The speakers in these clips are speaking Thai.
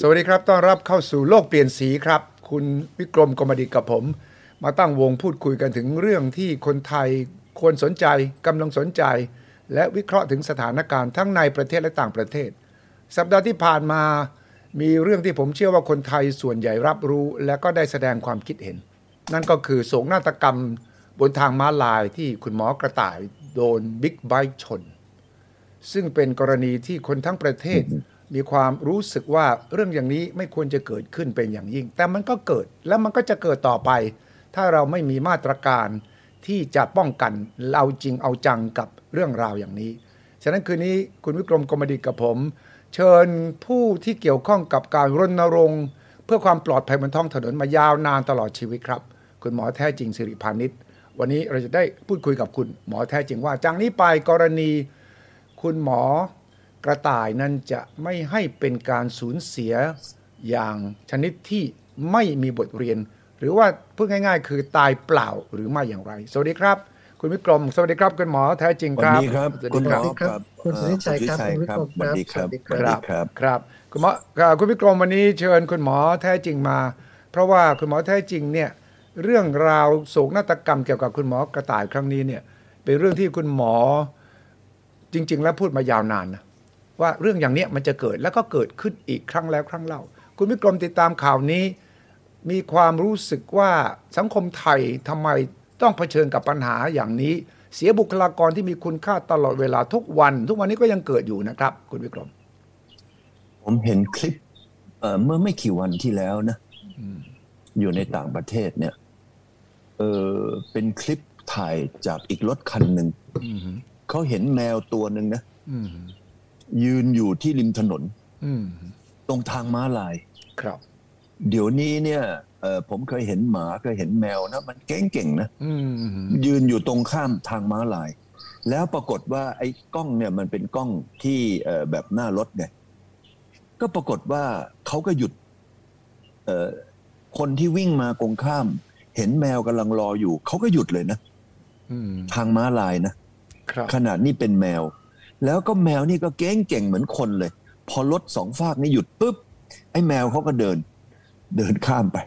สวัสดีครับ ต้อนรับเข้าสู่โลกเปลี่ยนสีครับ คุณวิกรมกมดิกับผม มาตั้งวงพูดคุยกันถึงเรื่องที่คนไทยควรสนใจกำลังสนใจ และวิเคราะห์ถึงสถานการณ์ทั้งในประเทศและต่างประเทศ สัปดาห์ที่ผ่านมามีเรื่องที่ผมเชื่อว่าคนไทยส่วนใหญ่รับรู้ และก็ได้แสดงความคิดเห็น นั่นก็คือโศกนาฏกรรมบนทางม้าลายที่คุณหมอกระต่ายโดนบิ๊กไบค์ชน ซึ่งเป็นกรณีที่คนทั้งประเทศ มีความรู้สึกว่าเรื่องอย่างนี้ไม่ควรจะเกิดขึ้นเป็นอย่างยิ่ง แต่มันก็เกิดแล้วมันก็จะเกิดต่อไป ถ้าเราไม่มีมาตรการที่จะป้องกันเอาจริงเอาจังกับเรื่องราวอย่างนี้ ฉะนั้นคืนนี้คุณวิกรมกมดิกับผม เชิญผู้ที่เกี่ยวข้องกับการรณรงค์ เพื่อความปลอดภัยบนท้องถนนมายาวนานตลอดชีวิตครับ คุณหมอแท้จริงสิริพานิชวันนี้เราจะได้พูดคุยกับคุณหมอแท้จริงว่าจากนี้ไปกรณี คุณหมอ กระต่ายนั้นจะไม่ให้เป็นการสูญเสียอย่างชนิดที่ไม่มีบทเรียน หรือว่าพูดง่าย ๆ คือตายเปล่าหรือไม่อย่างไร สวัสดีครับ คุณวิกรม สวัสดีครับคุณหมอแท้จริงสควัสรับดีครับสวัสคุณดีหคมรับอครับคุณสุริชัยครับเอ่อคุณวิกรมสวัสดีครับครับสวัสดีครับครับคุณหมอครับคุณวิกรมวันนี้เชิญคุณหมอแท้จริงมา เพราะว่าคุณหมอแท้จริงเนี่ยเรื่องราวโศกนาฏกรรมเกี่ยวกับคุณหมอกระต่ายครั้งนี้เนี่ยเป็นเรื่องที่คุณหมอจริง ๆ แล้วพูดมายาวนานนะ ว่าเรื่องอย่างเนี้ยมันจะเกิดแล้วก็เกิดขึ้นอีกครั้งแล้วครั้งเล่า คุณวิกรมติดตามข่าวนี้ มีความรู้สึกว่าสังคมไทยทำไมต้องเผชิญกับปัญหาอย่างนี้ เสียบุคลากรที่มีคุณค่าตลอดเวลาทุกวัน ทุกวันนี้ก็ยังเกิดอยู่นะครับ คุณวิกรม ผมเห็นคลิปเอ่อเมื่อไม่กี่วันที่แล้วนะอยู่ในต่างประเทศเนี่ย เออเป็นคลิปถ่ายจากอีกรถคันหนึ่งอืมเขาเห็นแมวตัวหนึ่งนะอืม ยืนอยู่ที่ริมถนนอืมตรงทางม้าลาย ครับ เดี๋ยวนี้เนี่ยเออผมเคยเห็นหมาเคยเห็นแมวนะมันเก่งๆนะอืมยืนอยู่ตรงข้ามทางม้าลาย แล้วปรากฏว่าไอ้กล้องเนี่ยมันเป็นกล้องที่เอ่อแบบหน้ารถไงก็ปรากฏว่าเขาก็หยุดเอ่อคนที่วิ่งมากงข้าม เห็นแมวกำลังรออยู่เขาก็หยุดเลยนะอืมทางม้าลายนะครับขนาดนี้เป็นแมว แล้วก็แมวนี่ก็เก่งเก่งเหมือนคนเลย พอรถสองฝากนี่หยุดปุ๊บไอ้แมวเขาก็เดิน เดินข้ามไป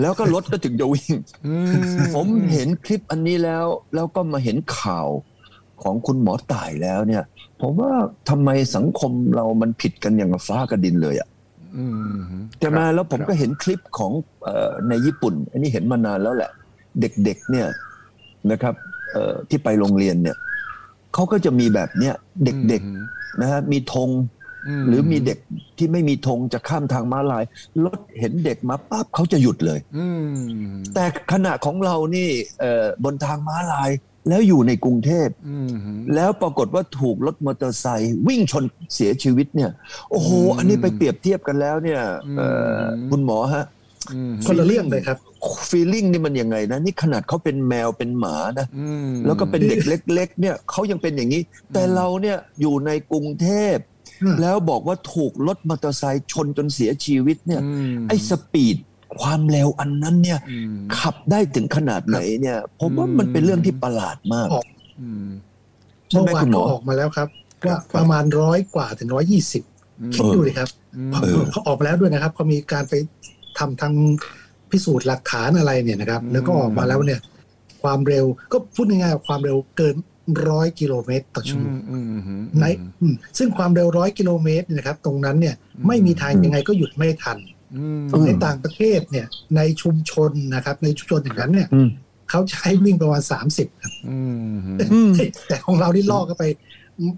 แล้วก็รถก็ถึงจะวิ่งอืมผมเห็นคลิปอันนี้แล้ว แล้วก็มาเห็นข่าวของคุณหมอต่ายแล้วเนี่ย ผมว่าทำไมสังคมเรามันผิดกันอย่างกับฟ้ากับดินเลยอะอืมแต่มาครับแล้วผมก็เห็นคลิปของเอ่อในญี่ปุ่น อันนี้เห็นมานานแล้วแหละ เด็กๆเนี่ยนะครับเอ่อที่ไปโรงเรียนเนี่ย เขาก็จะมีแบบเนี้ยเด็กๆนะฮะมีธงมหรือมีเด็กที่ไม่มีธงจะข้ามทางม้าลายรถเห็นเด็กมาปั๊บเขาจะหยุดเลยอืมแต่ขณะของเรานี่เอ่อบนทางม้าลายแล้วอยู่ในกรุงเทพอืมแล้วปรากฏว่าถูกรถมอเตอร์ไซค์วิ่งชนเสียชีวิตเนี่ย โอ้โหอืมอันนี้ไปเปรียบเทียบกันแล้วเนี่ยเอ่ออมคุณหมอฮะอืมคนละเรื่องเลยครับ ฟีลลิ่งนี่มันยังไงนะ นี่ขนาดเขาเป็นแมวเป็นหมานะอืมแล้วก็เป็นเด็กเล็ก ๆ เนี่ยเขายังเป็นอย่างนี้ แต่เราเนี่ยอยู่ในกรุงเทพอืมแล้วบอกว่าถูกรถมอเตอร์ไซค์ชนจนเสียชีวิตเนี่ยมไอ้สปีดความเร็วอันนั้นเนี่ยอืมขับได้ถึงขนาดไหนเนี่ย ผมว่ามันเป็นเรื่องที่ประหลาดมากออกอืมใช่เมื่ไหมอวาคุนณหมก็อออกมาแล้วครับครับว่าประมาณร้อยกว่าถึงร้อยยี่สิบคิดดูเลยครับมเออเขาออกมาแล้วด้วยนะครับเขามีการไปทำทาง พิสูจน์หลักฐานอะไรเนี่ยนะครับอืมแล้วก็ออกมาแล้วเนี่ย ความเร็วก็พูดง่ายๆความเร็วเกินร้อยกิโลเมตรต่อชั่วโมงอืมอืมในอืมซึ่งความเร็วร้อยกิโลเมตรเนี่ยนะครับ ตรงนั้นเนี่ยอืมไม่มีทางยังไงก็หยุดไม่ทันอืมอืมในต่างประเทศเนี่ย ในชุมชนนะครับ ในชุมชนอย่างนั้นเนี่ยอืมเขาใช้วิ่งประมาณ30ครับอืมอืมแต่ของเราที่ลอกกันไป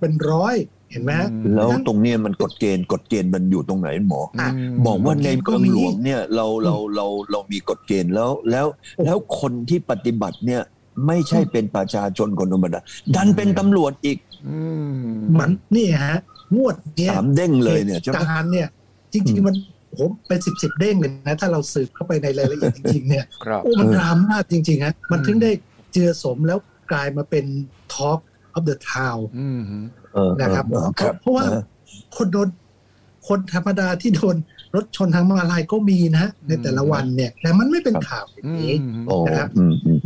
เป็นร้อย เห็นไหมฮะแล้วตรงเนี้ยมันกฎเกณฑ์กฎเกณฑ์มันอยู่ตรงไหนหมออะบอกว่าในก็เมืองมีหลวงเนี่ยเราเราเราเรามีกฎเกณฑ์แล้วแล้วแล้วคนที่ปฏิบัติเนี่ยไม่ใช่เป็นประชาชนคนธรรมดาดันเป็นตำรวจอีกอืมมันนี่ฮะงวดเนี้ยสามเด้งเลยเนี่ยใช่ไหมการเนี่ย จริงๆมันโหเป็นสิบสิบเด้งเลยนะ ถ้าเราสืบเข้าไปในรายละเอียดจริง ๆ เนี่ยครับโอ้มันเออดราม่าจริงๆฮะมันถึงได้เจือสมแล้วกลายมาเป็น Talk of the Town อืมเออนะครับเออครับเพราะว่าออคนโดนคนธรรมดาที่โดนรถชนทางมาลายก็มีนะในแต่ละวันเนี่ย แต่มันไม่เป็นข่าวอย่างนี้โอ้นะครับอืมอืม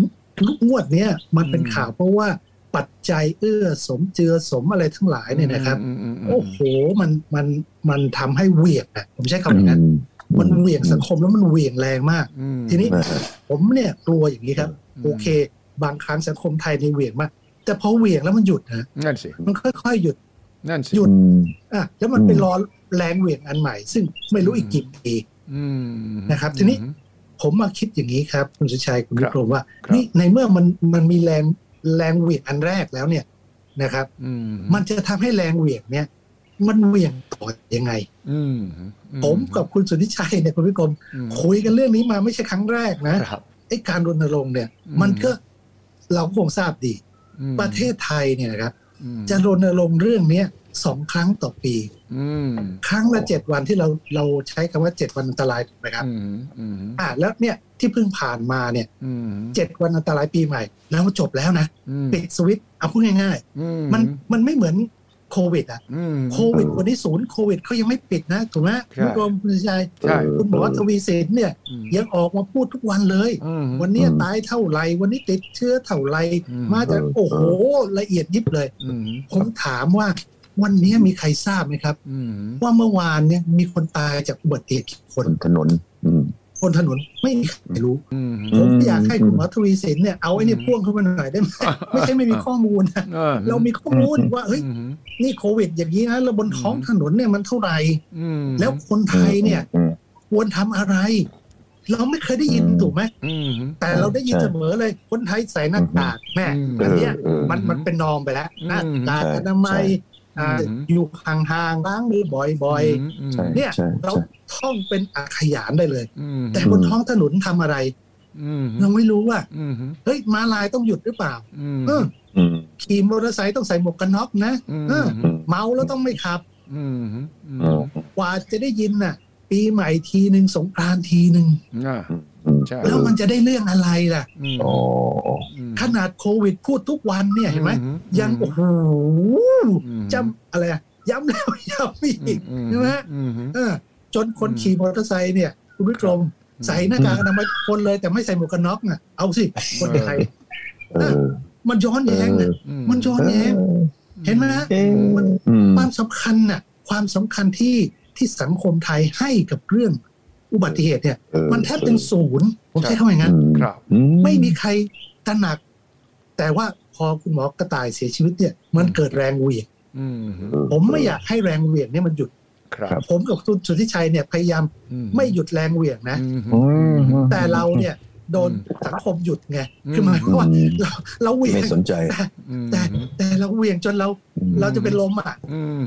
ลูกงวดเนี้ยมันเป็นอืมข่าวเพราะว่าปัจจัยเอื้อสมเจือสมอะไรทั้งหลายเนี่ยนะครับอืมอืมอืมโอ้โหมันมันมันทำให้เหวี่ยงอะผมใช้คำนี้นะมันเหวี่ยงสังคมแล้วมันเหวี่ยงแรงมากอืมทีนี้อืมผมเนี่ยกลัวอย่างนี้ครับอืมโอเค บางครั้งสังคมไทยในเหวี่ยงมาก แต่พอเหวี่ยงแล้วมันหยุดนะนั่นสิมันค่อยๆหยุดนั่นสิหยุดอืมอะแล้วมันอืมไปรอแรงเหวี่ยงอันใหม่ ซึ่งไม่รู้อีกกี่ปีอืมนะครับ ทีนี้ผมมาคิดอย่างนี้ครับ คุณสุชัยคุณควิรับกรมว่าครับนี่ในเมื่อมันมันมีแรงแรงเหวี่ยงอันแรกแล้วเนี่ยนะครับอืมมันจะทำให้แรงเหวี่ยงเนี่ย มันเหวี่ยงต่อยังไงอืมผมกับคุณสุทธิชัยเนี่ยคุณวิกรมอืมคุยกันเรื่องนี้มาไม่ใช่ครั้งแรกนะครับไอ้การรณรงค์เนี่ยอืมมันก็เราคงทราบดีอืม ประเทศไทยเนี่ยนะครับอืมจะรณรงค์เรื่องเนี้ยสองครั้งต่อปีอืมครั้งละเจ็ดวันที่เราเราใช้คำว่าเจ็ดวันอันตรายถูกไหมครับอืมอืมอ่าแล้วเนี่ยที่เพิ่งผ่านมาเนี่ยอืมเจ็ดวันอันตรายปีใหม่ แล้วจบแล้วนะอืมปิดสวิตช์เอาพูดง่ายอืๆมันมันไม่เหมือน โควิดอะอืมโควิดวันนี้ศูนย์โควิดเขายังไม่ปิดนะถูกไหมใช่คุณกรมคุณชัยใช่คุณหมอทวีสินเนี่ยอืมยังออกมาพูดทุกวันเลยอืมวันนี้ตายเท่าไหร่วันนี้ติดเชื้อเท่าไหร่อืมมาจากโอ้โหละเอียดยิบเลยอืมผมถามว่าวันนี้มีใครทราบไหมครับอืมว่าเมื่อวานเนี่ยมีคนตายจากอุบัติเหตุกี่คบนนถนนอืม บนถนนไม่มีใครรู้อืมผมอืมอยากให้คุณหมอทวีสินเนี่ยเอาไอ้นี่พ่วงเข้ามาหน่อยได้ไหมไม่ใช่ไม่มีข้อมูลนะออเรามีข้อมูลว่าเฮ้ยอืมนี่โควิด อย่างนี้นะแล้วบนท้องถนนเนี่ยมันเท่าไหร่อืมแล้วคนไทยเนี่ยอืมควรทำอะไร เราไม่เคยได้ยินอืมถูกไหมอืมแต่เราได้ยินใช่เสมอเลย คนไทยใส่หน้ากากแม่อืมอันเนี้ยเออเออมันมันเป็นนอมไปแล้วหน้าอืมกากใช่อนามัยใช่ อ่าอืมอยู่ห่างๆล้างมือบ่อยอืมใช่ๆเนี่ยใช่เราใช่ท่องเป็นอักขยานได้เลยอืมแต่บนท้องถนนทำอะไรอืมเราไม่รู้ว่าอืมเฮ้ยมาลายต้องหยุดหรือเปล่าอืมเอออืมขี่มอเตอร์ไซค์ต้องใส่หมวกกันน็อกนะอืมเอออืมเมาแล้วต้องไม่ขับอืมอืมอืมกว่าจะได้ยินน่ะ ปีใหม่ทีหนึ่งสงกรานต์ทีหนึ่งอ่าอืมใช่ แล้วมันจะได้เรื่องอะไรล่ะอืมอ๋อขนาดโควิดพูดทุกวันเนี่ยเห็นไหมอืยังโอ้โหอืมจำอะไรอะย้ำแล้วย้ำอีกอืใช่ไหมอืมเออจนคนอืมขี่มอเตอร์ไซค์เนี่ยคุณวิกรมใส่หน้ากากอนามัยทุกคนเลยแต่ไม่ใส่หมวกกันน็อกน่ะเอาสิคนไทยเออมันย้อนแย้งนะอืมันย้อนแย้งเห็นไหมฮะเอ๊ะมันอืมความสำคัญน่ะ ความสำคัญที่ที่สังคมไทยให้กับเรื่อง อุบัติเหตุเนี่ยเออมันแทบเป็นศูนย์ผมใช้คำว่าอย่างนั้นครับอืไม่มีใครตระหนัก แต่ว่าพอคุณหมอกระต่ายเสียชีวิตเนี่ย มันเกิดแรงเหวี่ยงอืมผมไม่อยากให้แรงเหวี่ยงเนี่ยมันหยุดครับผมกับคุณสุทธิชัยเนี่ยพยายามอืไม่หยุดแรงเหวี่ยงนะอืมอืมแต่เราเนี่ยโดนอืมสังคมหยุดไงอืมคือหมายความว่าเราเราเหวี่ยไม่งสนใจอืมแต่แต่เราเหวี่ยงจนเราเราจะเป็นลมอะอืม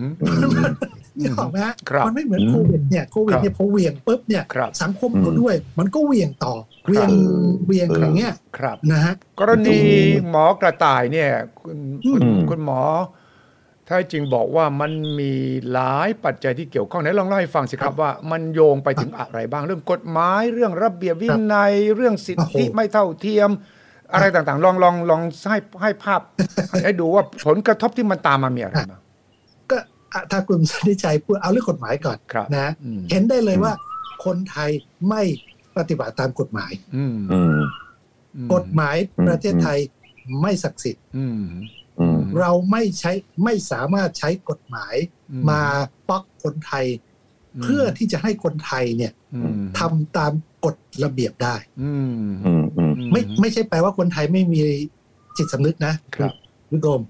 นี่ออกไหมฮะครับมันไม่เหมือนโควิดเนี่ยโควิดเนี่ยพอเหวี่ยงปุ๊บเนี่ยครับสังคมอยู่ด้วย มันก็เหวี่ยงต่อเหวี่ยงครับเหวี่ยงเออออย่างเงี้ยครับนะฮะกรณีหมอกระต่ายเนี่ยคุณคุณอืมคุณหมอถ้าจริงบอกว่ามันมีหลายปัจจัยที่เกี่ยวข้องไหนลองเล่าให้ฟังสิครับว่ามันโยงไปถึงอะไรบ้าง เรื่องกฎหมายเรื่องระเบียบวินัยเรื่องสิทธิโอ้โหไม่เท่าเทียม อะไรต่างๆ ลองลองลองให้ให้ภาพให้ดูว่าผลกระทบที่มันตามมามีอะไรบ้างก็อะ ถ้าคุณสันติชัยพูดเอาเรื่องกฎหมายก่อนครับนะอืมเห็นได้เลยว่าคนไทยไม่ปฏิบัติตามกฎหมายอืมอืมกฎหมายอืมประเทศไทยไม่ศักดิ์สิทธิ์อืมอืมเราไม่ใช้ไม่สามารถใช้กฎหมายอืมาป๊อกคนไทย เพื่อที่จะให้คนไทยเนี่ยอืมทำตามกฎระเบียบได้อืมอืมอืมไม่ไม่ใช่แปลว่าคนไทยไม่มีจิตสำนึกนะครับวิกรม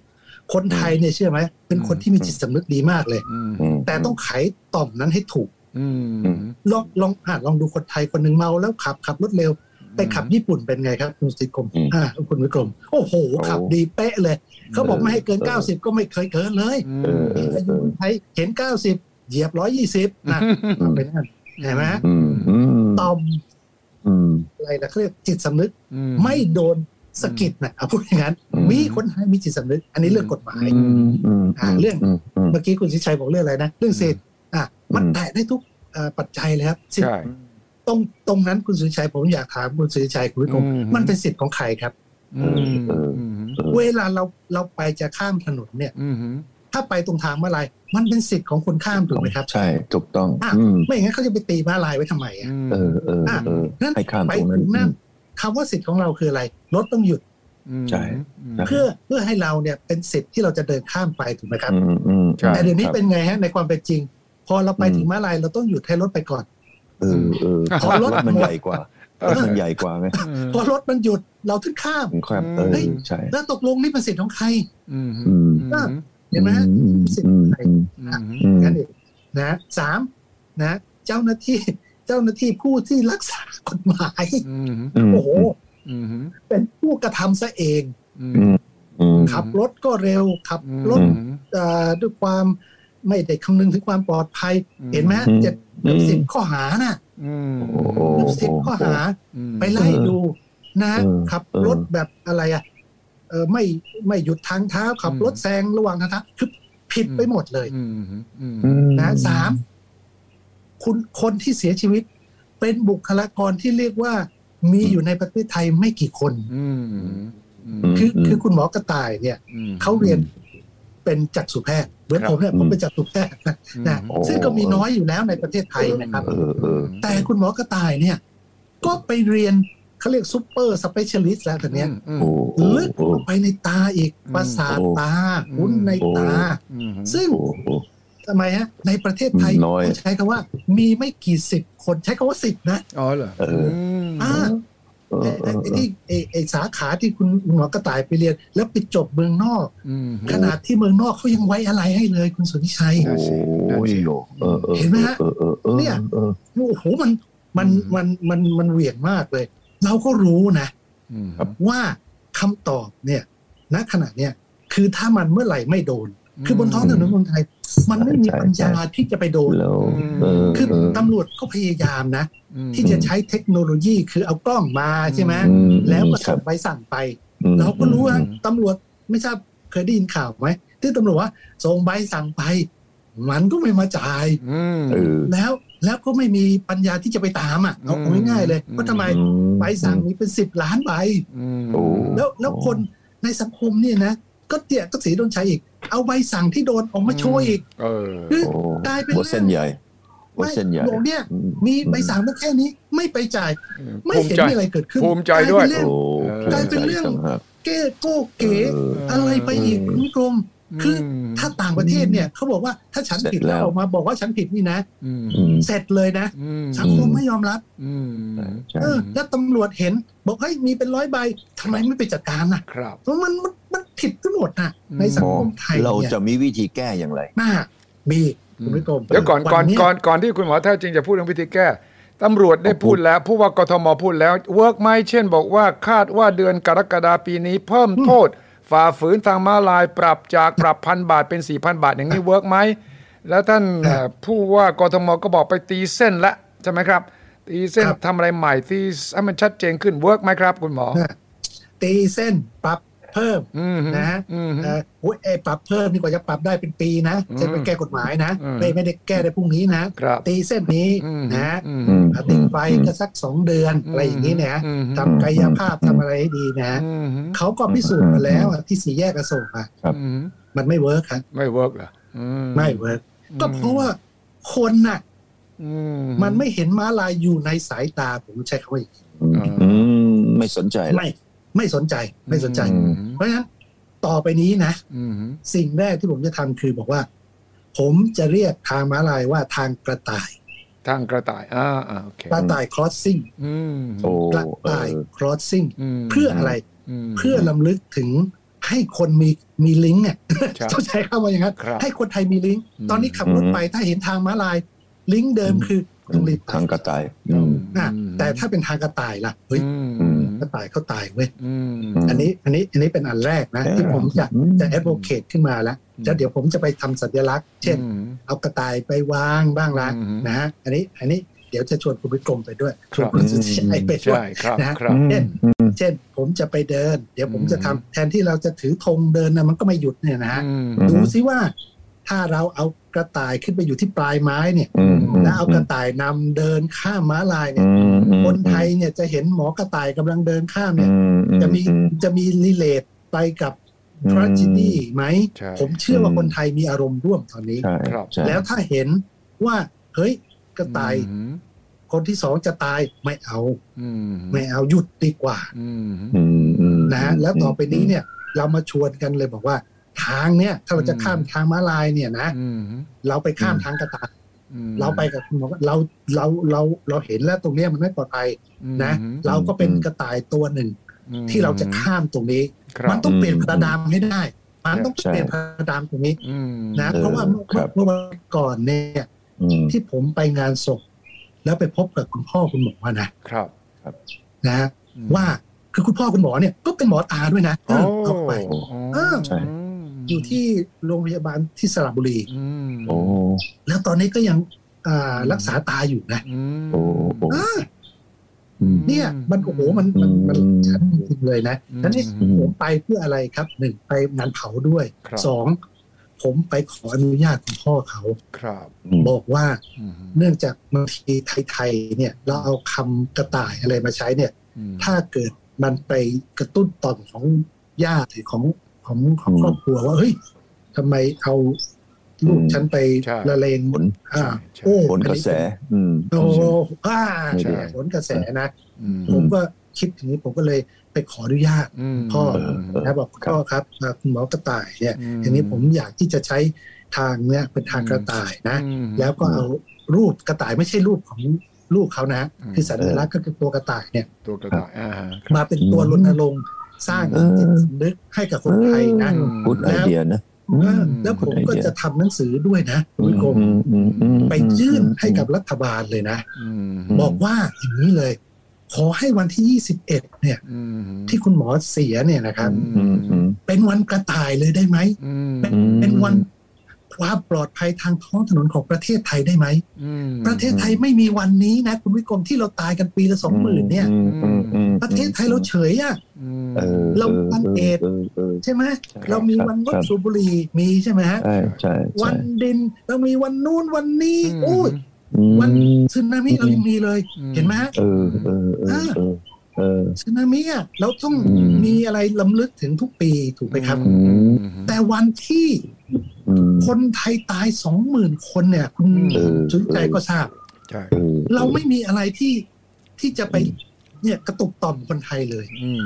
คนไทยเนี่ยเชื่อไหมเป็นคนที่มีจิตสำนึกดีมากเลยอืมอืมแต่ต้องไขต่อมนั้นให้ถูกอืมลองลองอะลองดูคนไทยคนหนึ่งเมาแล้วขับขับรถเร็วไปขับญี่ปุ่นเป็นไงครับคุณสิกรมอ่าคุณวิกรม โอ้โห ขับดีเป๊ะเลย เขาบอกไม่ให้เกิน 90 ก็ไม่เคยเกินเลยอืมเออเออแต่อยู่ไทยเห็น 90 เหยียบ 120นะเป็นนั่นเห็นไหมอืมอืมต่อมอืมอะไรนะเขาเรียกจิตสำนึกอืไม่โดน สะกิดนะเอาพูดอย่างนั้นอืมมีคนไทยมีจิตสำนึก อันนี้เรื่องกฎหมายอืมอืมอ่าเรื่องอืมอืมเมื่อกี้คุณชิดชัยบอกเรื่องอะไรนะเรื่องสิทธิ์อะมันอืมแตะได้ทุกเอ่อปัจจัยเลยครับสิทธิ์ใช่ตรงตรงนั้นคุณสุริชัยผมอยากถามคุณสุริชัยคุณวิกรมอืมมันเป็นสิทธิ์ของใครครับอืมอืมเวลาเราเราไปจะข้ามถนนเนี่ยอืมถ้าไปตรงทางม้าลาย มันเป็นสิทธิ์ของคนข้ามถูกไหมครับ ใช่ถูกต้องอะอืมไม่อย่างนั้นเขาจะไปตีม้าลายไว้ทำไมอะเออเออเออนั่นให้ข้ามไปตรงนั้นถึงนั่น คำว่าสิทธิ์ของเราคืออะไรรถต้องหยุดมใช่มเพื่อเพื่อให้เราเนี่ยเป็นสิทธิ์ที่เราจะเดินข้ามไปถูกไหมครับอืมอืมใช่แต่เดี๋ยวนี้ครับเป็นไงฮะในความเป็นจริง พอเราไปอืมถึงม้าลายเราต้องหยุดให้รถไปก่อนเออเออพอรถมันใหญ่กว่ารถมันใหญ่กว่าไงพอรถมันหยุดเราถึงข้ามครับเออเฮ้ยใช่แล้วตกลงนี่เป็นสิทธิ์ของใครอืมอืมอืมเห็นไหมฮะอืมสิทอืธิ์มใครอืมอืมอืมนั่นเองนะสามนะ เจ้าหน้าที่เจ้าหน้าที่ผู้ที่รักษากฎหมายอืมอืมโอ้โหอืมเป็นผู้กระทำซะเองอืมอืมอืมขับรถก็เร็ว ขับรถอืมเอ่อด้วยความไม่ได้คำนึงถึงความปลอดภัยอืมเห็นไหมฮะอืมเจ็ดเกือบสิบข้อหาน่ะอืมโอ้โหเกือบสิบข้อหาอืมไปไล่ดูนะเออขับเออรถแบบอะไรอะเออไม่ไม่หยุดทางเท้าขับรถแซงระหว่างทางเท้าคือผิดไปหมดเลยอืมอืมอืมนะสาม คุณคนที่เสียชีวิต เป็นบุคลากรที่เรียกว่ามีอยู่ในประเทศไทยไม่กี่คนอืมอืมคือคือคุณหมอกระต่ายเนี่ยอืมเขาเรียนเป็นจักษุแพทย์เหมือนครับผมเนี่ยผมเป็นจักษุแพทย์นะนะโอ้ซึ่งก็มีน้อยอยู่แล้วในประเทศไทยนะครับเออเออแต่คุณหมอกระต่ายเนี่ย ก็ไปเรียนเขาเรียก super specialist แล้วตอนเนี้ยอืมโอ้โหลึกลงไปในตาอีกอืมประสาทโอ้ตาหุ้นในโอ้ตาอืมซึ่งโอ้โห ทำไมฮะ ในประเทศไทยน้อยต้องใช้คำว่า มีไม่กี่สิบคนใช้คำว่าสิบนะ อ๋อเหรอเออมอ่าเออไอ้เออไอ้ที่ไอ้ไอ้สาขาที่คุณหมอกระต่ายไปเรียน แล้วไปจบเมืองนอกอืมขนาดที่เมืองนอกเขายังไว้อะไรให้เลยคุณสุนิชัยโอ้ยเออเออเห็นไหมฮะเออเออเออเนี่ยเออโอ้โหมันมันมันมันมันเหวี่ยงมากเลย เราก็รู้นะอืมว่าคำตอบเนี่ยณขณะเนี้ยคือถ้ามันเมื่อไหร่ไม่โดน คือบนท้องถนนคนไทย มันไม่มีปัญญาที่จะไปโดนแล้วเออคือเออตำรวจก็พยายามนะอืมที่จะใช้เทคโนโลยีคือเอากล้องมาใช่ไหมอืมแล้วก็ครัส่บงใบสั่งไปอืมเราก็รู้ว่าอืมตำรวจไม่ทราบเคยได้ยินข่าวไหมที่ตำรวจว่าส่งใบสั่งไป มันก็ไม่มาจ่ายอืมเออแล้วแล้วก็ไม่มีปัญญาที่จะไปตามอะเอาเอาง่ายๆเลยอืมเพราะทำไมอืมใบสั่งมีเป็นสิบล้านใบอืมโอ้แล้วแล้วคนในสังคมเนี่ยนะ ก็เตี่ยก็สีโดนใช้อีก เอาใบสั่งที่โดนออกมาโชว์อีกเออคือโอ้กลายเป็นหัวเส้นใหญ่หัวเส้นใหญ่บอกเนี่ยอืมีใบสั่งมาแค่นี้ไม่ไปจ่าย ไม่ภูมิเห็นใจมีอะไรเกิดขึ้นภูมิใจด้วยกลาเป็นเรื่องโอ้กลายเป็นเรื่องต่างหากเก้โก้เก๋เอออะไรไปอีกคุณผู้ชม คือมถ้าต่างประเทศเนี่ยเขาบอกว่าถ้าฉันผิดเสร็จแล้แล้ววออกมาบอกว่าฉันผิดนี่นะอืมอืมเสร็จเลยนะอืมสังคมไม่ยอมรับอืมใช่เออแล้วตำรวจเห็น บอกเฮ้ยมีเป็นร้อยใบทำไมไม่ไปจัดการน่ะครับเพราะมันมันมันผิดทั้งหมดน่ะอืมในสังคมไทยเราเนี่ยจะมีวิธีแก้อย่างไรน่ามีคุณผู้ชมเดี๋ยวก่อนก่อนวัเยก่อนก่อนที่คุณหมอแท้จริงจะพูดเรื่องวิธีแก้ตำรวจได้พูดแล้วผู้ว่ากทมพูดแล้ว work ไหมเช่นบอกว่าคาดว่าเดือนกรกฎาปีนี้เพิ่มโทษ ฝ่าฝืนทางม้าลายปรับจากปรับพันบาทเป็นสี่พันบาทอย่างนี้ work ไหมแล้วท่านเอ่อผู้ว่ากทมก็บอกไปตีเส้นแล้วใช่ไหมครับ ตีเส้นครับทำอะไรใหม่ที่ให้มันชัดเจนขึ้น work ไหมครับ คุณหมอนะตีเส้นปรับ เพิ่มอืมนะอืมเอ่อโอ้ยไอ้ปรับเพิ่มนี่กว่าจะปรับได้เป็นปีนะอืมจะไปแก้กฎหมายนะอืมไม่ไม่ได้แก้ได้พรุ่งนี้นะครับตีเส้นนี้อืมนะอืมอืมติดไฟก็สักสองเดือนอะไรอย่างนี้เนี่ยอืมทำกายภาพทำอะไรให้ดีนะอืมเขาก็พิสูจน์มาแล้วอะที่สี่แยกอโศกอะครับอืมมันไม่ work ครับไม่ work เหรออืไม่ workก็เพราะว่าคนน่ะอืมันไม่เห็นม้าลายอยู่ในสายตาผมใช้คำว่าอย่างนี้อืมอืมไม่สนใจละไม่ ไม่สนใจไม่สนใจอืมเพราะฉะนั้นต่อไปนี้นะอืมสิ่งแรกที่ผมจะทำคือบอกว่า ผมจะเรียกทางม้าลายว่าทางกระต่าย ทางกระต่ายอ่าอ่าโอเคกระต่าย crossing อืมโอ้กระต่ายเออ crossing มเพื่ออะไรมเพื่อลำลึกถึงให้คนมีมีลิงก์อะใช่ต้องใช้คำว่าอย่างนั้นครับให้คนไทยมีลิงก์อืมตอนนี้ขับรถไปถ้าเห็นทางม้าลาย ลิงก์เดิมคือ ต้องรีบไปทางกระต่ายอืมนะแต่ถ้าเป็นทางกระต่ายล่ะเฮ้ยอืมกระต่ายเขาตายเว้ยอืมอันนี้อันนี้อันนี้เป็นอันแรกนะเออที่ผมจะอืมจะ advocate ขึ้นมาแล้วแล้วเดี๋ยวผมจะไปทำสัญลักษณ์ เช่นอืมเอากระต่ายไปวางบ้างละอืมนะฮะอันนี้อันนี้เดี๋ยวจะชวนคุณวิกรมไปด้วยคชรัวนบคุณสุทธิชัยไปด้วใช่ยครับนะครับเช่นอืมเช่นผมจะไปเดิน เดี๋ยวผมจะทำแทนที่เราจะถือธงเดินนะมันก็ไม่หยุดเนี่ยนะฮะอืมอืมดูซิว่า ถ้าเราเอากระต่ายขึ้นไปอยู่ที่ปลายไม้เนี่ยอืมมแล้วเอากระต่ายนำเดินข้ามม้าลายเนี่ยอืมอืมคนไทยเนี่ยจะเห็นหมอกระต่ายกำลังเดินข้ามเนี่ยอือืจะมีอืจะมีรีเลทไปกับอืมทร a g e d y ไหมใช่ผมเชื่อว่าคนไทยมีอารมณ์ร่วมตอนนี้ใช่ครับใช่แล้วถ้าเห็นว่า เฮ้ยกระต่ายอืมคนที่สองจะตายไม่เอาอืมไม่เอาหยุดดีกว่าอืมอืมอืมนะแล้วต่อไปนี้เนี่ย เรามาชวนกันเลยบอกว่า ทางเนี่ยถ้าเราจะข้ามทางม้าลายเนี่ยนะอืมเราไปข้ามทางกระต่ายอืมเราไปกับคุณหมอว่าเราเราเราเราเห็นแล้วตรงเนี้ยมันไม่ปลอดภัยนะอืมเราก็เป็นกระต่ายตัวหนึ่งอืมที่เราจะข้ามตรงนี้ครับมันต้องเปลี่ยนพาราดามให้ได้มันต้องใช่เปลี่ยนพาราดามตรงนี้อืมนะเออเพราะว่าเมื่อครับเมื่อวันก่อนเนี่ยอืมที่ผมไปงานศพแล้วไปพบกับคุณพ่อคุณหมอนะครับนะฮะอืมว่าคือคุณพ่อคุณหมอเนี่ยก็เป็นหมอตาด้วยนะโอ้เข้าไปเออใช่อยู่ที่โรงพยาบาลที่สระบุรีอืมโอ้แล้วตอนนี้ก็ยังอ่ารักษาตาอยู่นะอืมโอ้โอ้อ่าอืมเนี่ย มันโอ้โหมันมันมันอืมชัดจริงๆเลยนะอืมนั้นนี่อืมผมไปเพื่ออะไรครับหนึ่งไปงานเผาด้วยครับสองผมไปขออนุญาตคุณพ่อเขาครับอืมบอกว่าอืมเนื่องจากบางทีไทยๆเนี่ย เราเอาคำกระต่ายอะไรมาใช้เนี่ยอืมถ้าเกิดมันไปกระตุ้นต่อมของญาติหรือของ ของของอืมครอบครัวว่าเฮ้ยทำไมเอาลูกอืมฉันไปใช่ละเลงผลอ่าใช่โอ้ผลกระแสอืมโอ้อ่าไม่ใช่ได้ผลกระแสนะอืมผมก็คิดอย่างนี้ผมก็เลยไปขออนุญาตอืมพ่อเออเออนะบอกคุณพ่อครับอ่าคุณหมอกระต่ายเนี่ยอืมทีนี้ผมอยากที่จะใช้ทางเนี่ยเป็นทางกระต่ายนะอืมแล้วก็เอารูปกระต่ายไม่ใช่รูปของลูกเขานะอืมคือสัญลักษณ์ก็คือตัวกระต่ายเนี่ยตัวกระต่ายอ่าฮะมาเป็นตัวรณรงค์ สร้างเออจิตสำนึกให้กับคนไทยนะอืมพูดไอเดียนะเออแล้วผมก็จะทำหนังสือด้วยนะคุณวิกรมอืมอืมอืมไปยื่นให้กับรัฐบาลเลยนะอืมบอกว่าอย่างนี้เลย ขอให้วันที่ 21 เนี่ยอืมที่คุณหมอเสียเนี่ยนะครับอืมอืมเป็นวันกระต่ายเลยได้ไหมอืมเป็นเป็นวัน ความปลอดภัยทางท้องถนนของประเทศไทยได้ไหมอืมประเทศไทยไม่มีวันนี้นะ คุณวิกรมที่เราตายกันปีละสองหมื่นเนี่ยอืมอืมอืมประเทศไทยเราเฉยอะอืมเออเราวันเอดเออเออใช่ไหมใช่เรามีวันงดสูบบุหรี่มีใช่ไหมฮะใช่ใช่วัใช่นดินเรามีวันนู้นวันนี้อืมโอ้ยอืมวันสึนามิเรายังมีเลยอืมเห็นไหมฮะเออเออเออเออเออสึนามิอะเราต้องอืมมีอะไรล้ำลึกถึงทุกปีถูกไหมครับอืมแต่วันที่อืม คนไทยตายสองหมื่นคนเนี่ย คุณเออสุดใจก็ทราบใช่เออเราไม่มีอะไรที่ที่จะไปเนี่ยกระตุกต่อมคนไทยเลยอืม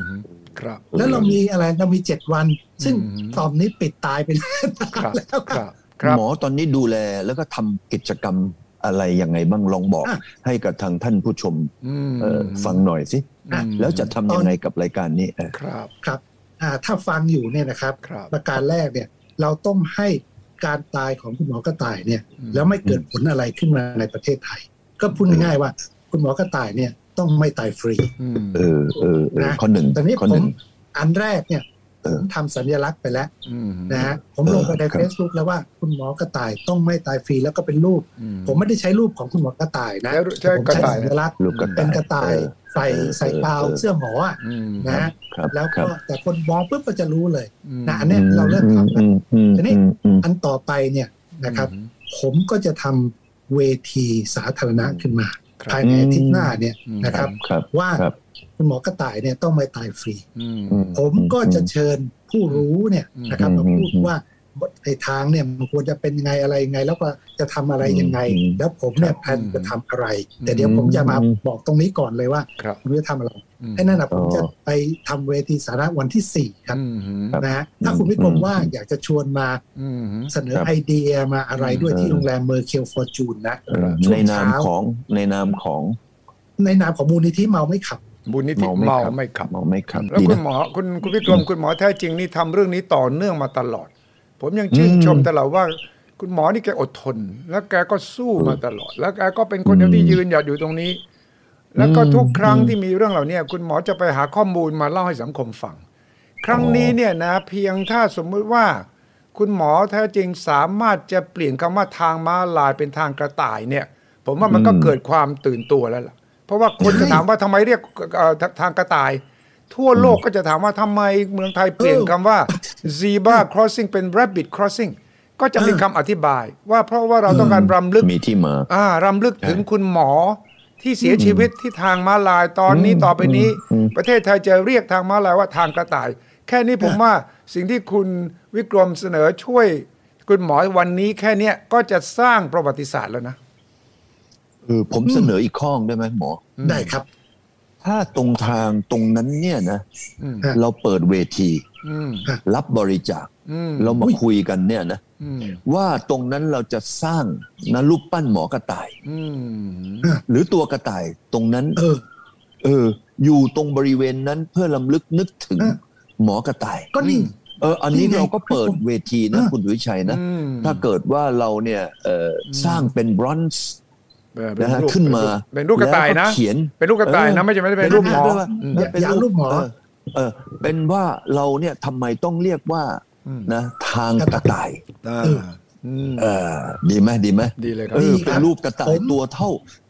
ครับ แล้วเรามีอะไรเรามีเจ็ดวัน ซึ่งอืมต่อมนี้ปิดตายไปแล้วครับแล้วคครัรับบครับหมอตอนนี้ดูแลแล้วก็ทำกิจกรรมอะไรยังไงบ้างลองบอกอะให้กับทางท่านผู้ชมอืมเอ่อฟังหน่อยสิอะแล้วจะทำยังไงกับรายการนี้เออครับครับอ่าถ้าฟังอยู่เนี่ยนะครับครับประการแรกเนี่ย เราต้องให้การตายของคุณหมอกระต่ายเนี่ยอืมแล้วไม่เกิดผลอะไรขึ้นมาในประเทศไทย ก็พูดง่ายๆว่า คุณหมอกระต่ายเนี่ยต้องไม่ตายฟรีอืมเออเออเออนะข้อหนึ่งตอนนี้ข้อผหมนึ่งอันแรกเนี่ยเอผอม ทำสัญลักษณ์ไปแล้วอืมนะฮะผมลงไปในครับ Facebook แล้วว่าคุณหมอกระต่ายต้องไม่ตายฟรีแล้วก็เป็นรูปอืผมไม่ได้ใช้รูปของคุณหมอกระต่ายนะแล้วใช้ผมกระใช้ต่ายสัญลักษณ์ลูกกระต่ายเป็นกระต่ายเออใส่เออใส่กาวเออเสื้อหมออะอืมนะฮะครับแล้วครัก็บแต่คนมองปุ๊บก็จะรู้เลยอืมนะอันเนี้ยเราเริ่มทำแล้วอืมอืมทีนี้อืมอืมอันต่อไปเนี่ยนะครับ ผมก็จะทำเวทีสาธารณะขึ้นมาครับภายในอาทิตย์หน้าเนี่ยอืมนะครับครับ ว่า ครับคุณหมอกระต่ายเนี่ยต้องไม่ตายฟรีอืมอืผมก็จะเชิญผู้รู้เนี่ยนะครับอืมมาพูดอืมว่าไอ้ทางเนี่ยมันควรจะเป็นยังไงอะไรยังไง แล้วก็จะทำอะไรยังไงอืมแล้วผมเนี่ยครับแพลนจะทำอะไร แต่เดี๋ยวผมจะมาอืมบอกตรงนี้ก่อนเลยว่าครับผมจะทำอะไรอืมไอ้นั่นนะผมอ๋อจะไปทำเวทีสาธารณะวันที่สี่ครับอืมครับนะฮะถ้าคุณวิกรมอืมว่าอยากจะชวนมาอืมเสนอครับไอเดียมาอะไรด้วยเออที่โรงแรม Mercure Fortune นะเออช่วในงนามเช้าของในนามของ ในนามของมูลนิธิเมาไม่ขับ มูลนิธิเมาไม่เมาขับไม่ขับเมาไม่ขับแล้วดีคุณนะหมอคุณคุณวิกรมคุณหมอแท้จริงนี่ทำเรื่องนี้ต่อเนื่องมาตลอด ผมยังชื่นอืมชมตลอดว่า คุณหมอนี่แกอดทน แล้วแกก็สู้มาตลอด แล้วแกก็เป็นคนเดียวที่ยืนหยัดอยู่ตรงนี้ แล้วก็ทุกครั้งที่มีเรื่องเหล่านี้คุณหมอจะไปหาข้อมูลมาเล่าให้สังคมฟัง ครั้งนี้เนี่ยนะ เพียงถ้าสมมุติว่า คุณหมอแท้จริงสามารถจะเปลี่ยนคำว่าทางม้าลายเป็นทางกระต่ายเนี่ย ผมว่ามันก็อืมเกิดความตื่นตัวแล้วล่ะ เพราะว่าคนจะถามว่าทำไมเรียกเอ่อทางกระต่าย ทั่วโลกก็จะถามว่าทำไมเมืองไทยเปลี่ยนคำว่า zebra crossing เป็น rabbit crossing ก็จะมีคำอธิบาย ว่าเพราะว่าเราต้องการรำลึกมีที่มาอ่ารำลึกถึงคุณหมอที่เสียชีวิตที่ทางม้าลายตอนนี้ต่อไปนี้อืมประเทศไทยจะเรียกทางม้าลายว่าทางกระต่าย แค่นี้ผมว่าสิ่งที่คุณวิกรมเสนอช่วย คุณหมอวันนี้แค่เนี้ยก็จะสร้างประวัติศาสตร์แล้วนะ เออผมเสนออีกข้อได้ไหมหมอ ได้ครับ ถ้าตรงทางตรงนั้นเนี่ยนะอืมฮะเราเปิดเวทีอืมรับบริจาคอืมเรามาอุ้ยคุยกันเนี่ยนะอืมว่าตรงนั้นเราจะสร้างนะรูปปั้นหมอกระต่ายอืมหรือตัวกระต่ายตรงนั้น เออ เออ อยู่ตรงบริเวณนั้นเพื่อลำลึกนึกถึงเออหมอกระต่าย ก็นี่เอออันนี้นี่ไงเราก็เปิดเวทีนะเออคุณดุวิชัยนะอืมถ้าเกิดว่าเราเนี่ยเอออมสร้างเป็นบรอนซ์เออเป็ นะฮะรูปขึ้นมาเป็นรูปกระต่ายนะแล้วเขียนเป็นรูปกระต่ายนะเออไม่ใช่ไม่ได้เป็นรูปหมอเป็นรูปอืมอย่าอย่ารูปหมอเเออเป็นว่าเราเนี่ยทำไมต้องเรียกว่าอืมนะ ทางกระต่ายอ่าเอออืมเออดีไหมดีไหมดีเลยครัเอบอดีคเป็รันบรูปกระต่าผยมตัวเท่า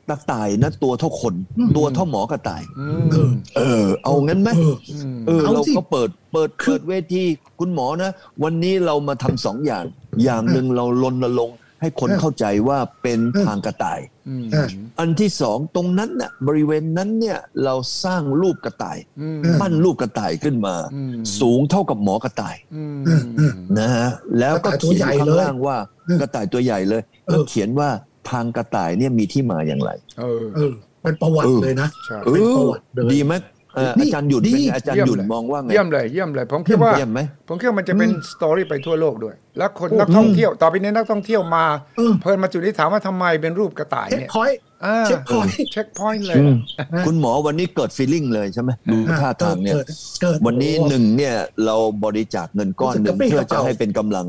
กระต่ายนะตัวเท่าคนอืมตัวเท่าหมอกระต่ายอืเอมอเออ เอางั้นไหมเออมเออเอาเราสิก็เปิดเปิดคือเปิดเวทีคุณหมอนะ วันนี้เรามาทำสองอย่าง อย่างหนึ่งเรารณรงค์ ให้คนเออเข้าใจว่าเป็นเออทางกระต่ายอืมเอออันที่สองตรงนั้นน่ะบริเวณนั้นเนี่ยเราสร้างรูปกระต่ายอืมเออปั้นรูปกระต่ายขึ้นมาอืมสูงเท่ากับหมอกระต่ายอืมเออเออนะฮะแล้วก็กระต่ายตัวเขียนใหญ่ข้างเลยล่างว่าเออกระต่ายตัวใหญ่เลยเออแล้วเขียนว่าทางกระต่ายเนี่ยมีที่มาอย่างไร เออเออเป็นประวัติเออเลยนะใช่เอเป็นอประวัติเลยดีไหมเอ่อนี่อาจารย์หยุ่นดีเป็นไงอาจารย์หยุ่นเยี่ยมเลยมองว่าไง เยี่ยมเลยเยี่ยมเลย ผมคิดว่าเยี่ยมไหมผมคิดว่ามันจะเป็นอืม story ไปทั่วโลกด้วย แล้วคนโอ้นักท่องเที่ยว ต่อไปนี้นักท่องเที่ยวมาเออเพลินมาจุดนี้ถามว่าทำไมเป็นรูปกระต่ายเช็คเนี่ย point อ่า checkpoint checkpoint เลยอืมนะคุณหมอวันนี้เกิด feeling เลยใช่ไหมดูท่าทางเนี่ยเกิดเกิดวันนี้โอ้หนึ่งเนี่ยเราบริจาคเงินก้อนหนึ่งรู้สึกกระปรี้กระเปร่าเพื่อกระจะเป๋าให้เป็นกำลัง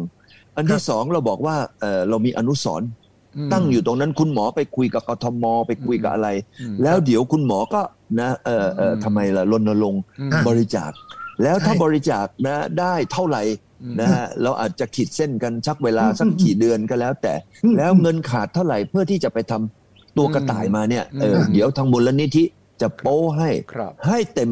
อันที่สองเราบอกว่าเอ่อเรามีอนุสรณ์ม ตั้งอยู่ตรงนั้นคุณหมอไปคุยกับกทมไปคุยกับอะไรอืมแล้วเดี๋ยวคุณหมอก็นะเออเอออืมทำไมล่ะรณรงค์อืมอะบริจาค แล้วถ้าใช่บริจาคนะได้เท่าไหร่อืมนะฮะเราอาจจะขีดเส้นกันชักเวลาอืมสักกี่เดือนก็แล้ว แต่อืมแล้วเงินขาดเท่าไหร่เพื่อที่จะไปทำตัวกระต่ายมาเนี่ยเอออืมเดี๋ยวทางมูลนิธิจะโป้ให้ครับให้เต็ม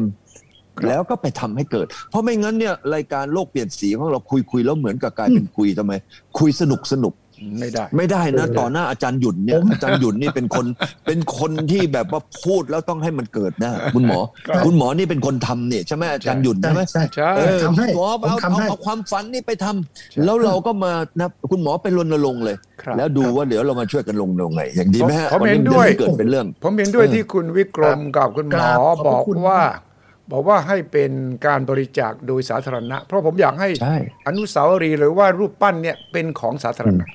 ครับแล้วก็ไปทำให้เกิด เพราะไม่งั้นเนี่ยรายการโลกเปลี่ยนสีของเราคุยคุยแล้วเหมือนกับกลายเป็นคุยทำไม คุยสนุกสนุก ไม่ได้ ไม่ได้นะไม่ได้ต่อหน้าอาจารย์หยุ่นเนี่ยผมอาจารย์หยุ่นนี่เป็นคนเป็นคนที่แบบว่าพูดแล้วต้องให้มันเกิดนะคุณหมอ คุณหมอนี่เป็นคนทำเนี่ยใช่ไหมอาจารย์หยุ่นใช่ใช่ไหมใช่ใช่เออทำให้หมอผมเอาทำให้เอาเอาความฝันนี่ไปทำแล้วเราก็มานะคุณหมอไปรณรงค์เลยครับแล้วดูว่าเดี๋ยวเรามาช่วยกันลงลงไงอย่างดีไหมฮะผมวัเห็นนี้ด้วยเกิดเป็นเรื่อง ผมเห็นด้วยเออที่คุณวิกรมกับคุณหมอครับขอบพระบอกคุณว่าบอกว่าให้เป็นการบริจาคโดยสาธารณะ เพราะผมอยากให้ใช่อนุสาวรีย์หรือว่ารูปปั้นเนี่ยเป็นของสาธารณะ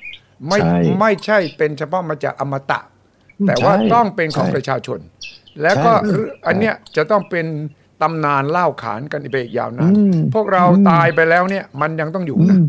ไม่ใช่ไม่ใช่เป็นเฉพาะมาจากอมตะ แต่ว่าใช่ต้องเป็นของใช่ประชาชน แล้วก็ใช่อันเนี้ยจะต้องเป็นตำนานเล่าขานกันไปอีกยาวนานอืมพวกเราอืมตายไปแล้วเนี่ย มันยังต้องอยู่อืนะม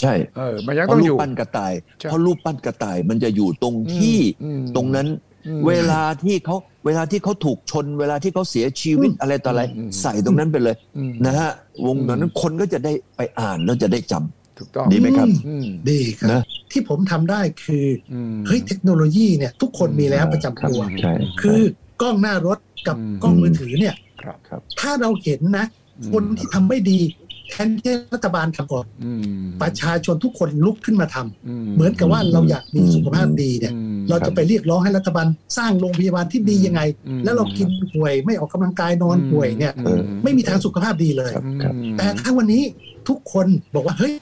ใช่เออมันยังเพต้อราะงรูอปยู่ปั้นกระต่ายใช่เพราะรูปปั้นกระต่ายมันจะอยู่ตรงที่อืมตรงนั้นอืมเวลาที่เขาเวลาที่เขาถูกชน เวลาที่เขาเสียชีวิตอะไรต่ออะไรอืมใส่ตรงนั้นไปเลยอืมนะฮะวงนั้นคนก็จะได้ไปอ่านแล้วจะได้จำ ถูกต้องดีไหมครับอืมดีครับนะที่ผมทำได้คืออืมเฮ้ยเทคโนโลยีเนี่ยทุกคนมีแล้วประจำตัวใช่คือกล้องหน้ารถกับอืมกล้องมือถือเนี่ยครับครับถ้าเราเห็นนะ คนที่ทำไม่ดีแทนที่รัฐบาลทำก่อนอืมประชาชนทุกคนลุกขึ้นมาทำอืเหมือนกับว่าเราอยากมีสุขภาพดีเนี่ยอืมเราจะไปเรียกร้องให้รัฐบาลสร้างโรงพยาบาลที่ดียังไงอืมแล้วเรากินป่วยไม่ออกกำลังกายนอนป่วยเนี่ยอืไม่มีทางสุขภาพดีเลยครับครับแต่ถ้าวันนี้ทุกคนบอกว่าเฮ้ย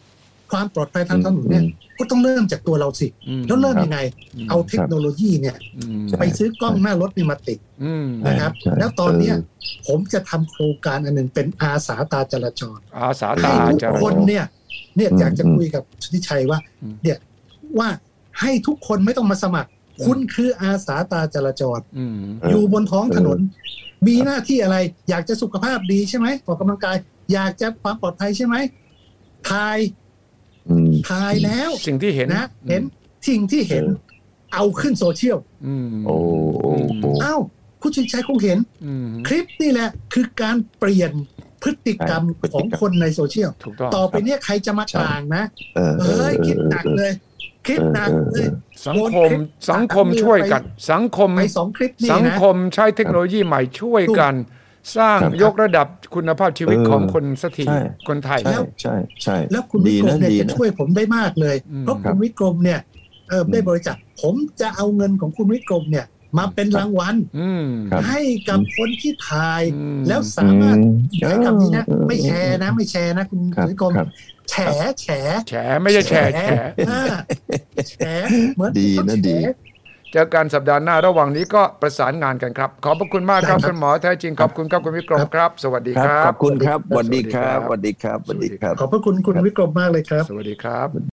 ความปลอดภัยทางถนนเนี่ยก็ต้องเริ่มจากตัวเราสิอืมแล้วเริ่มยังไงอืมเอาเทคโนโลยีเนี่ยอืมไปซื้อกล้องหน้ารถนี่มาติดอืมนะครับใช่แล้วตอนเนี้ยเออผมจะทำโครงการอันหนึ่งเป็นอาสาตาจราจร อาสาให้ตาทุกจะคนเนี่ย เนี่ยอืมอยากจะคุยกับสุทธิชัยว่าอืมเนี่ยว่าให้ทุกคนไม่ต้องมาสมัคร คุณคืออาสาตาจราจรอืมเอออยู่บนท้องถนน มีหน้าที่อะไร อยากจะสุขภาพดีใช่ไหมออกกำลังกาย อยากจะความปลอดภัยใช่ไหมถ่าย อืมถ่ายแล้วสิ่งที่เห็นนะเห็นสิ่งที่เห็น เอาขึ้นโซเชียลอืมโอ้โอ้โอ้อ้าวคุณสุทธิชัยคงเห็นอืมคลิปนี่แหละ คือการเปลี่ยนพฤติกรรมใช่พฤติกรขรอมงคนในโซเชียลถูกต้องต่อไปเนี้ยใครจะมาใช่ต่างนะเออเอ้ยคิดหนักเลยคลิปหนักเลยสังคมสังคมช่วยกัน สังคมไปสองคลิปนี่สังนะคมใช้เทคโนโลยีใหม่ช่วยกัน สร้างครับยกระดับคุณภาพชีวิตเออของคนสักทีใช่คนไทยใช่ใช่ใช่แล้วคุณวิดีกรนะมเนี่ยดีจะนะช่วยผมได้มากเลยอืมเพราะคุณวิกรมเนี่ยเออได้บริจาคผมจะเอาเงินของคุณวิกรมเนี่ย มาเป็นรางวัลอืมครับให้กับคนที่ถ่ายอืมแล้วสามารถอืมใช้คำนี้นะเออไม่แชร์นะ ไม่แชร์นะคุณครับวิกรมครับแฉแฉแฉไม่ใช่แฉแฉอ่าแฉเหมือนดีนะเขาแฉดี เจอกันสัปดาห์หน้าระหว่างนี้ก็ประสานงานกันครับ ขอบพระคุณมากครับได้ครับคุณหมอแท้จริงขอบคุณครับคุณวิกรมครับ สวัสดีคครัรับบขอบคุณครับสสวัวัสสดีดีคครัรับบสวัสดีครับสวัสดีครับ ขอบพระคุณคุณวิกรมมากเลยครับ สวัสดีครับ